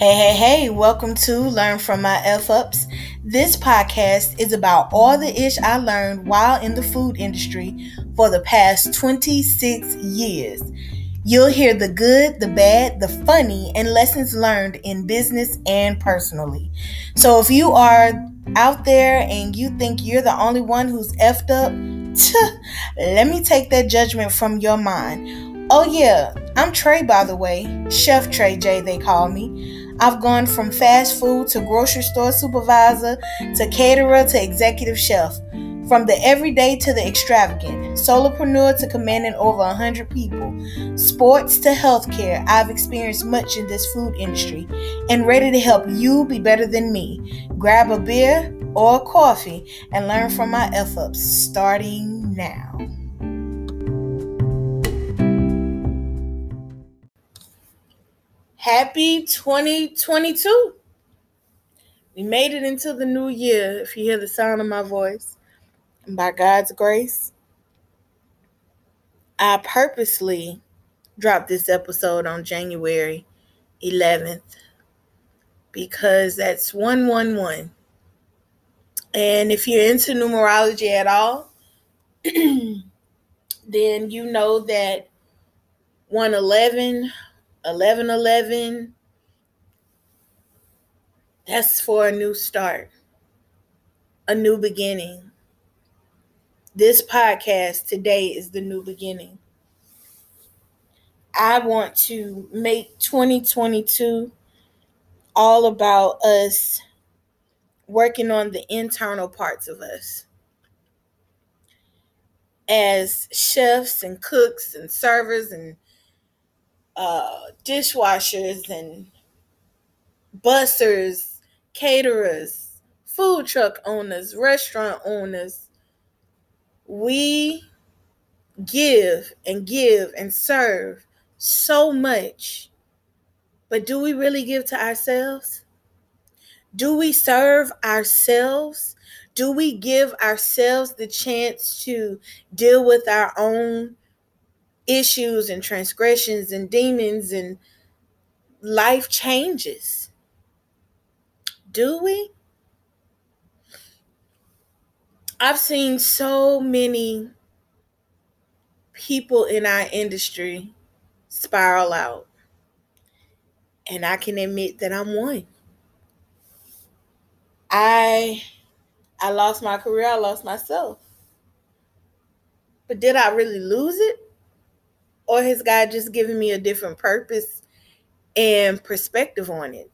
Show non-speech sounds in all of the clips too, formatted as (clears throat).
Hey, hey, hey, welcome to Learn from My F Ups. This podcast is about all the ish I learned while in the food industry for the past 26 years. You'll hear the good, the bad, the funny, and lessons learned in business and personally. So if you are out there and you think you're the only one who's effed up, let me take that judgment from your mind. Oh, yeah, I'm Tre, by the way. Chef Tre J, they call me. I've gone from fast food to grocery store supervisor to caterer to executive chef. From the everyday to the extravagant, solopreneur to commanding over 100 people, sports to healthcare, I've experienced much in this food industry and ready to help you be better than me. Grab a beer or a coffee and learn from my ups starting now. Happy 2022. We made it into the new year, if you hear the sound of my voice. And by God's grace, I purposely dropped this episode on January 11th because that's 111. And if you're into numerology at all, (clears throat) then you know that 111 11 11 that's for a new start. A new beginning. This podcast today is the new beginning. I want to make 2022 all about us working on the internal parts of us. As chefs and cooks and servers and uh, dishwashers and bussers, caterers, food truck owners, restaurant owners. We give and give and serve so much, but do we really give to ourselves? Do we serve ourselves? Do we give ourselves the chance to deal with our own issues and transgressions and demons and life changes. Do we? I've seen so many people in our industry spiral out. And I can admit that I'm one. I I lost my career, I lost myself. But did I really lose it? Or has God just given me a different purpose and perspective on it?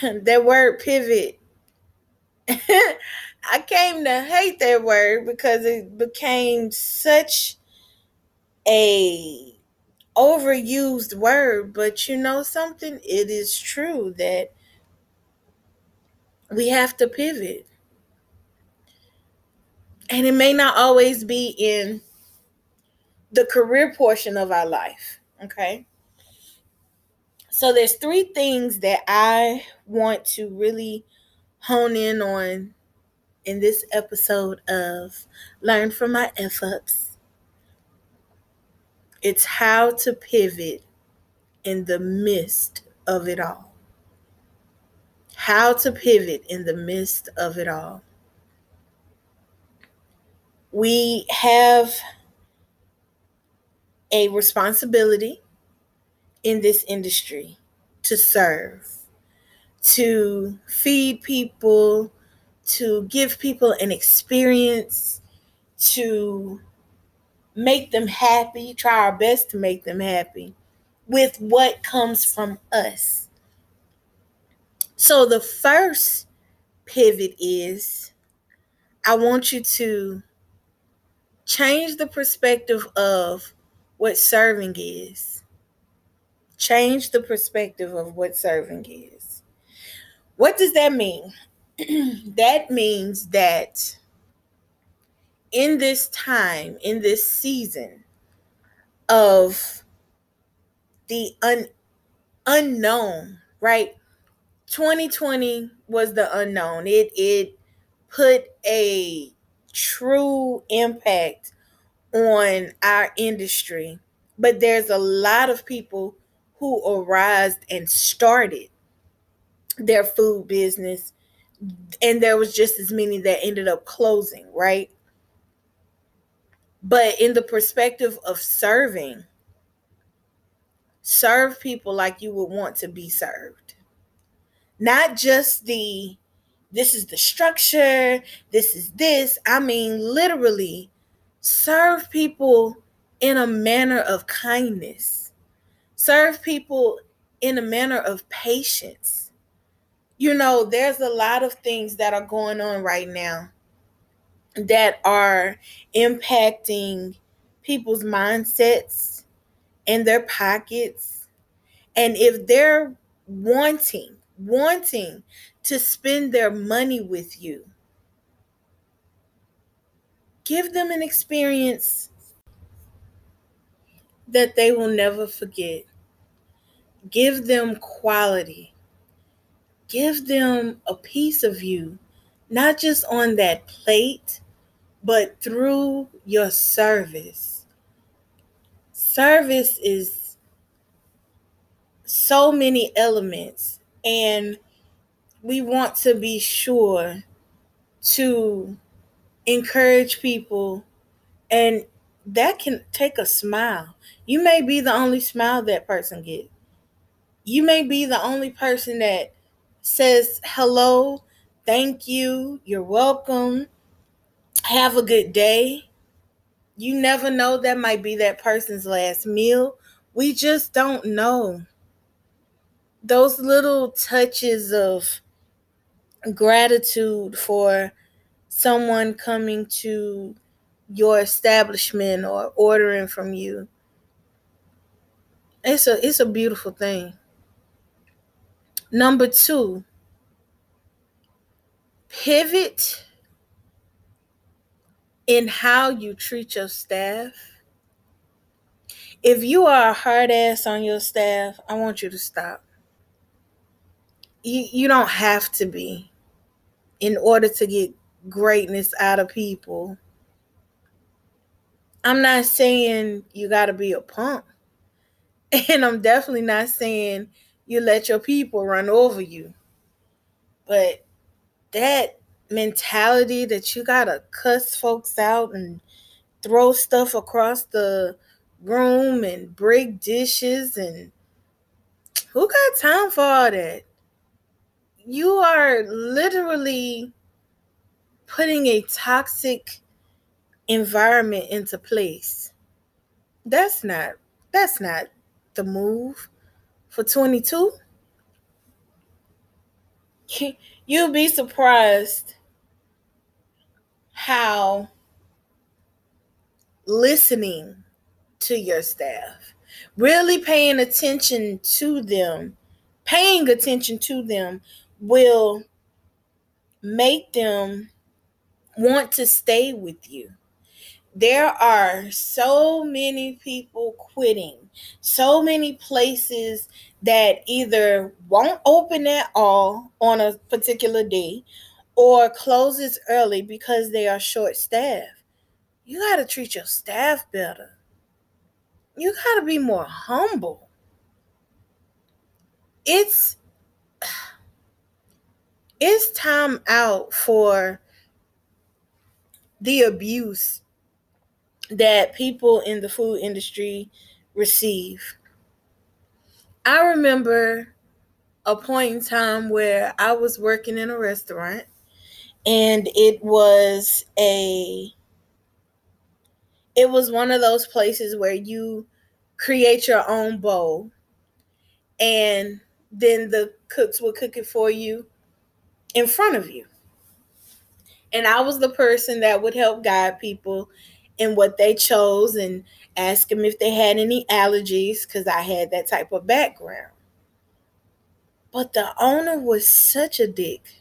(laughs) that word pivot. (laughs) I came to hate that word because it became such a overused word, but you know something? It is true that we have to pivot. And it may not always be in the career portion of our life. Okay. So there's three things that I want to really hone in on in this episode of Learn from My F Ups. It's how to pivot in the midst of it all. How to pivot in the midst of it all. We have a responsibility in this industry to serve, to feed people, to give people an experience, to make them happy, try our best to make them happy with what comes from us. So the first pivot is I want you to change the perspective of what serving is. Change the perspective of what serving is. What does that mean? (clears throat) that means that in this time, in this season of the un- unknown, right? 2020 was the unknown. It it put a true impact on our industry. But there's a lot of people who arose and started their food business and there was just as many that ended up closing right but in the perspective of serving serve people like you would want to be served not just the this is the structure this is this i mean literally serve people in a manner of kindness serve people in a manner of patience you know, there's a lot of things that are going on right now that are impacting people's mindsets and their pockets. And if they're wanting, wanting to spend their money with you, give them an experience that they will never forget. Give them quality give them a piece of you, not just on that plate, but through your service. Service is so many elements, and we want to be sure to encourage people, and that can take a smile. You may be the only smile that person gets. You may be the only person that says hello, thank you, you're welcome, have a good day. You never know, that might be that person's last meal. We just don't know. Those little touches of gratitude for someone coming to your establishment or ordering from you. It's a it's a beautiful thing. Number two, pivot in how you treat your staff. If you are a hard ass on your staff, I want you to stop. You, you don't have to be in order to get greatness out of people. I'm not saying you got to be a punk. (laughs) And I'm definitely not saying you let your people run over you. But that mentality that you gotta cuss folks out and throw stuff across the room and break dishes and who got time for all that? You are literally putting a toxic environment into place. That's not that's not the move for 22, (laughs) you'll be surprised how listening to your staff, really paying attention to them, paying attention to them will make them want to stay with you there are so many people quitting, so many places that either won't open at all on a particular day or closes early because they are short staffed. You got to treat your staff better. You got to be more humble. It's (sighs) it's time out for the abuse that people in the food industry receive. I remember a point in time where I was working in a restaurant and it was a it was one of those places where you create your own bowl and then the cooks will cook it for you in front of you. And I was the person that would help guide people in what they chose and ask them if they had any allergies because I had that type of background. But the owner was such a dick.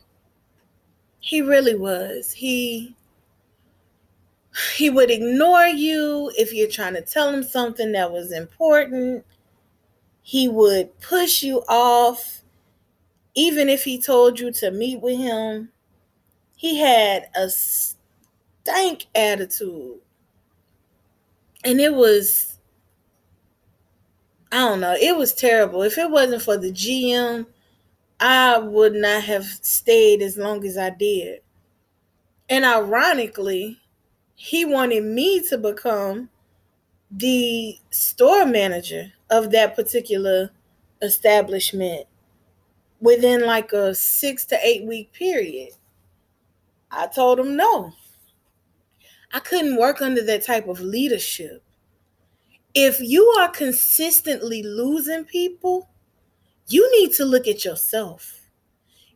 He really was. He he would ignore you if you're trying to tell him something that was important. He would push you off even if he told you to meet with him. He had a stank attitude and it was I don't know. It was terrible. If it wasn't for the GM, I would not have stayed as long as I did. And ironically, he wanted me to become the store manager of that particular establishment within like a six to eight week period. I told him no. I couldn't work under that type of leadership. If you are consistently losing people, you need to look at yourself.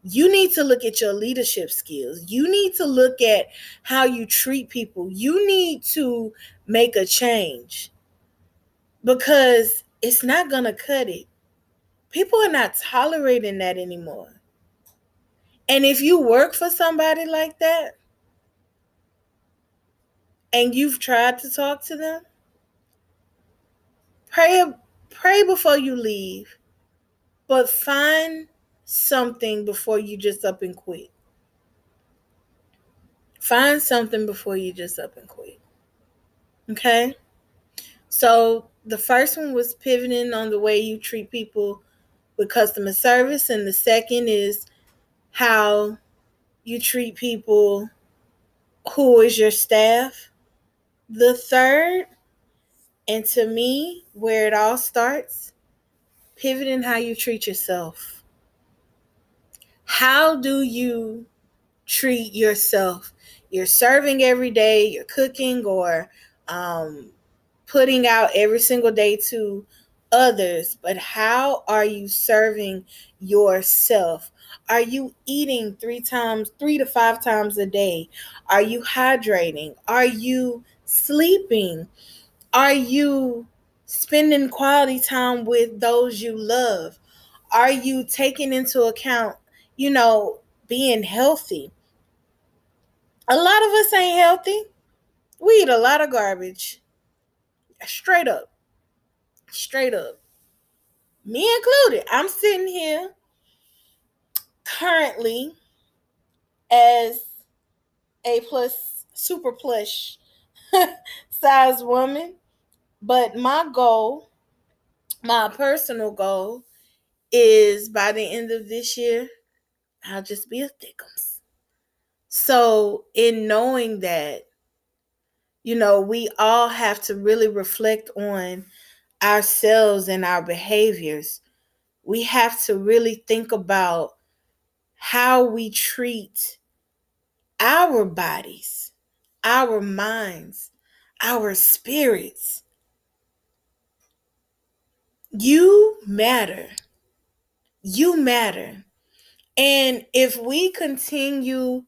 You need to look at your leadership skills. You need to look at how you treat people. You need to make a change because it's not going to cut it. People are not tolerating that anymore. And if you work for somebody like that and you've tried to talk to them, pray pray before you leave, but find something before you just up and quit. Find something before you just up and quit. Okay? So the first one was pivoting on the way you treat people with customer service, and the second is how you treat people who is your staff. The third, and to me, where it all starts, pivoting how you treat yourself. How do you treat yourself? You're serving every day, you're cooking or um, putting out every single day to others, but how are you serving yourself? Are you eating three times, three to five times a day? Are you hydrating? Are you sleeping? Are you spending quality time with those you love? Are you taking into account, you know, being healthy? A lot of us ain't healthy. We eat a lot of garbage. Straight up. Straight up. Me included. I'm sitting here currently as a plus super plush (laughs) size woman. But my goal, my personal goal, is by the end of this year, I'll just be a thickums. So, in knowing that, you know, we all have to really reflect on ourselves and our behaviors. We have to really think about how we treat our bodies, our minds, our spirits. You matter. You matter. And if we continue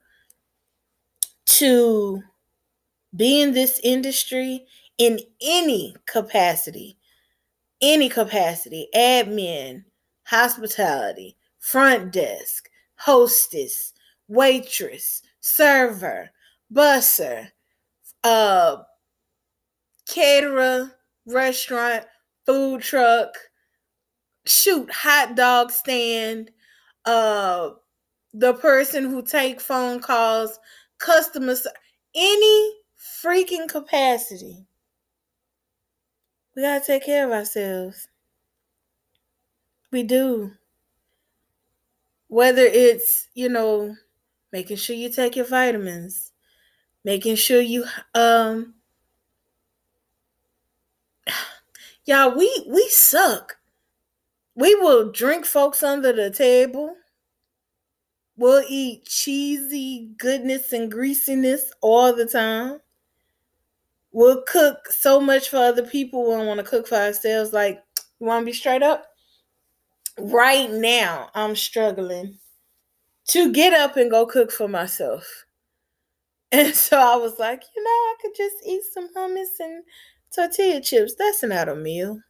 to be in this industry in any capacity, any capacity, admin, hospitality, front desk, hostess, waitress, server, busser, uh, caterer, restaurant, food truck, shoot, hot dog stand, uh, the person who take phone calls, customers, any freaking capacity. We got to take care of ourselves. We do. Whether it's, you know, making sure you take your vitamins, making sure you um (sighs) y'all we we suck. We will drink folks under the table. We'll eat cheesy goodness and greasiness all the time we'll cook so much for other people. We don't want to cook for ourselves. Like, you want to be straight up? Right now, I'm struggling to get up and go cook for myself. (laughs) And so I was like, you know, I could just eat some hummus and tortilla chips. That's not a meal.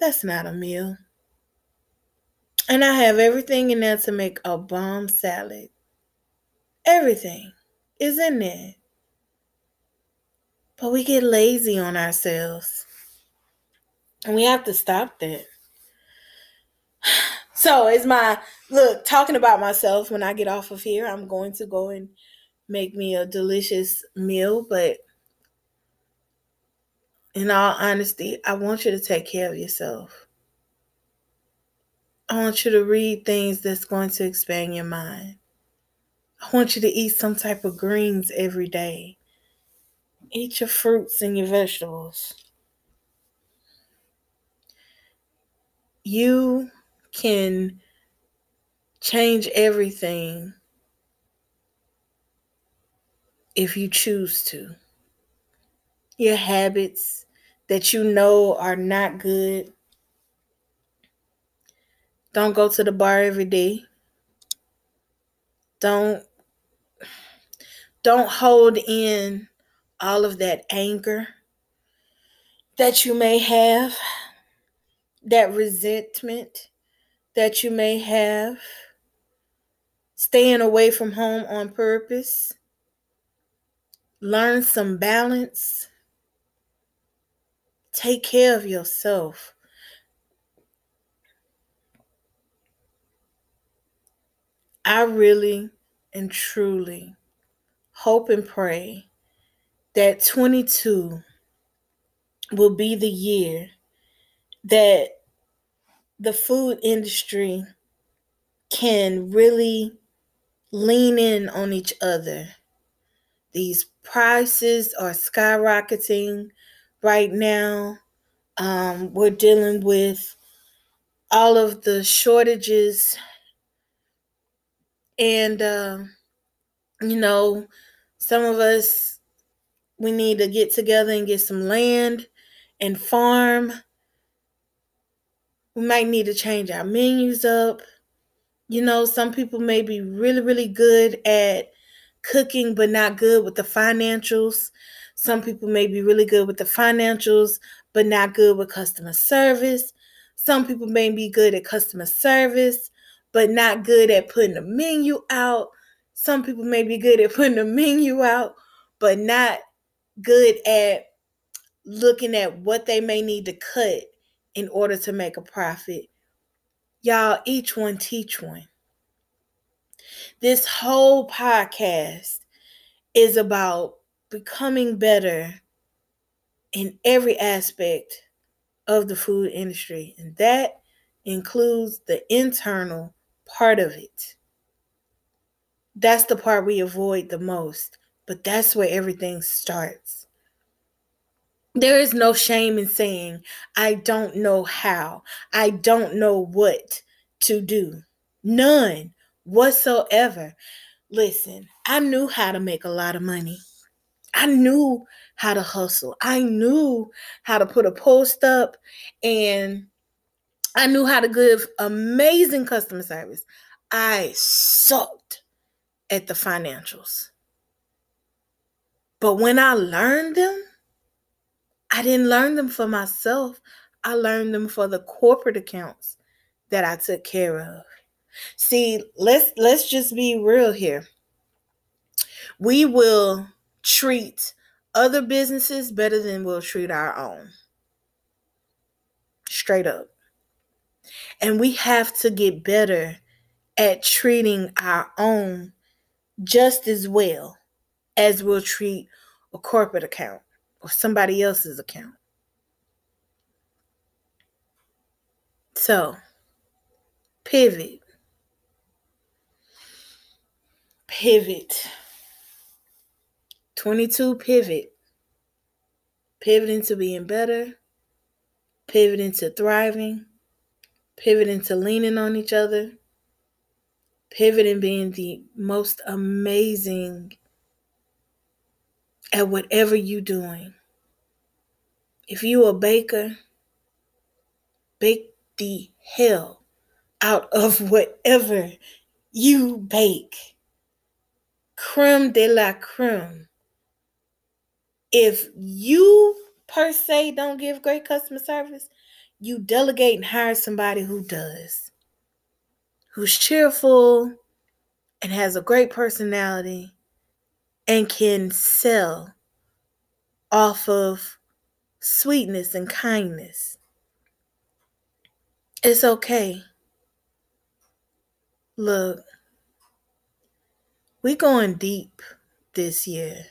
That's not a meal. And I have everything in there to make a bomb salad. Everything is in there. But we get lazy on ourselves. And we have to stop that. (sighs) So it's my look talking about myself when I get off of here. I'm going to go and make me a delicious meal, but in all honesty, I want you to take care of yourself. I want you to read things that's going to expand your mind. I want you to eat some type of greens every day. Eat your fruits and your vegetables. You can change everything if you choose to. Your habits that you know are not good. Don't go to the bar every day. Don't don't hold in all of that anger that you may have, that resentment that you may have, staying away from home on purpose. Learn some balance. Take care of yourself. I really and truly hope and pray that 22 will be the year that the food industry can really lean in on each other. These prices are skyrocketing right now. Um, we're dealing with all of the shortages and uh, you know some of us we need to get together and get some land and farm. We might need to change our menus up. You know some people may be really really good at cooking but not good with the financials. Some people may be really good with the financials but not good with customer service. Some people may be good at customer service but not good at putting a menu out. Some people may be good at putting a menu out, but not good at looking at what they may need to cut in order to make a profit. Y'all, each one teach one. This whole podcast is about becoming better in every aspect of the food industry, and that includes the internal part of it. That's the part we avoid the most, but that's where everything starts. There is no shame in saying, I don't know how, I don't know what to do. None whatsoever. Listen, I knew how to make a lot of money. I knew how to hustle. I knew how to put a post up and I knew how to give amazing customer service. I sucked at the financials. But when I learned them, I didn't learn them for myself. I learned them for the corporate accounts that I took care of. See, let's let's just be real here. We will treat other businesses better than we'll treat our own. Straight up. And we have to get better at treating our own just as well as we'll treat a corporate account or somebody else's account. So, pivot. Pivot. 22 pivot. Pivoting to being better. Pivoting to thriving pivoting to leaning on each other, pivoting being the most amazing at whatever you're doing. If you a baker, bake the hell out of (laughs) whatever you bake. Creme de la creme. If you per se don't give great customer service, you delegate and hire somebody who does, who's cheerful and has a great personality and can sell off of sweetness and kindness. It's okay. Look, we going deep this year.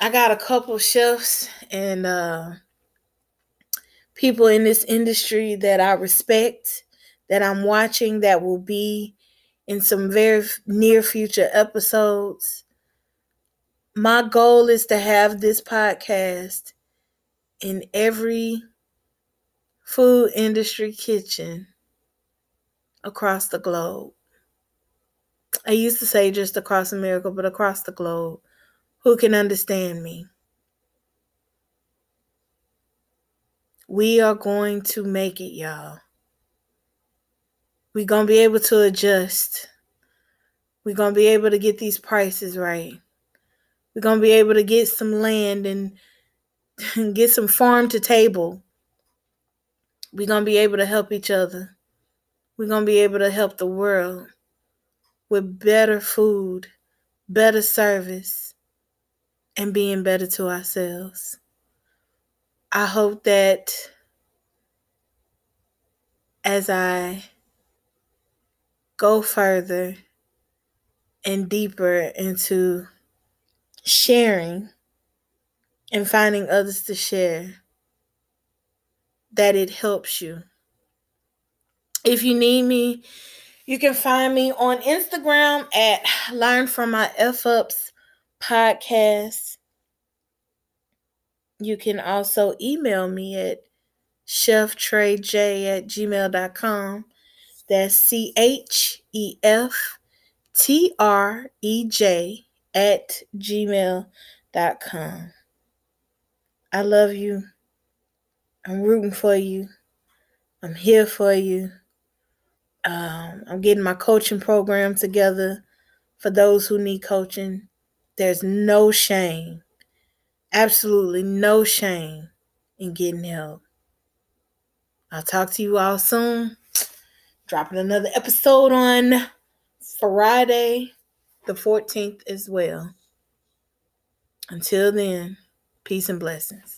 I got a couple chefs and uh, people in this industry that I respect, that I'm watching, that will be in some very near future episodes. My goal is to have this podcast in every food industry kitchen across the globe. I used to say just across America, but across the globe. Who can understand me? We are going to make it, y'all. We're going to be able to adjust. We're going to be able to get these prices right. We're going to be able to get some land and, and (laughs) get some farm to table. We're going to be able to help each other. We're going to be able to help the world with better food, better service, and being better to ourselves. I hope that as I go further and deeper into sharing and finding others to share, that it helps you. If you need me, you can find me on Instagram at Learn From My F Ups Podcast. You can also email me at cheftrej at gmail.com. That's C H E F T R E J at gmail.com. I love you. I'm rooting for you. I'm here for you. Um, I'm getting my coaching program together for those who need coaching. There's no shame, absolutely no shame in getting help. I'll talk to you all soon. Dropping another episode on Friday, the 14th, as well. Until then, peace and blessings.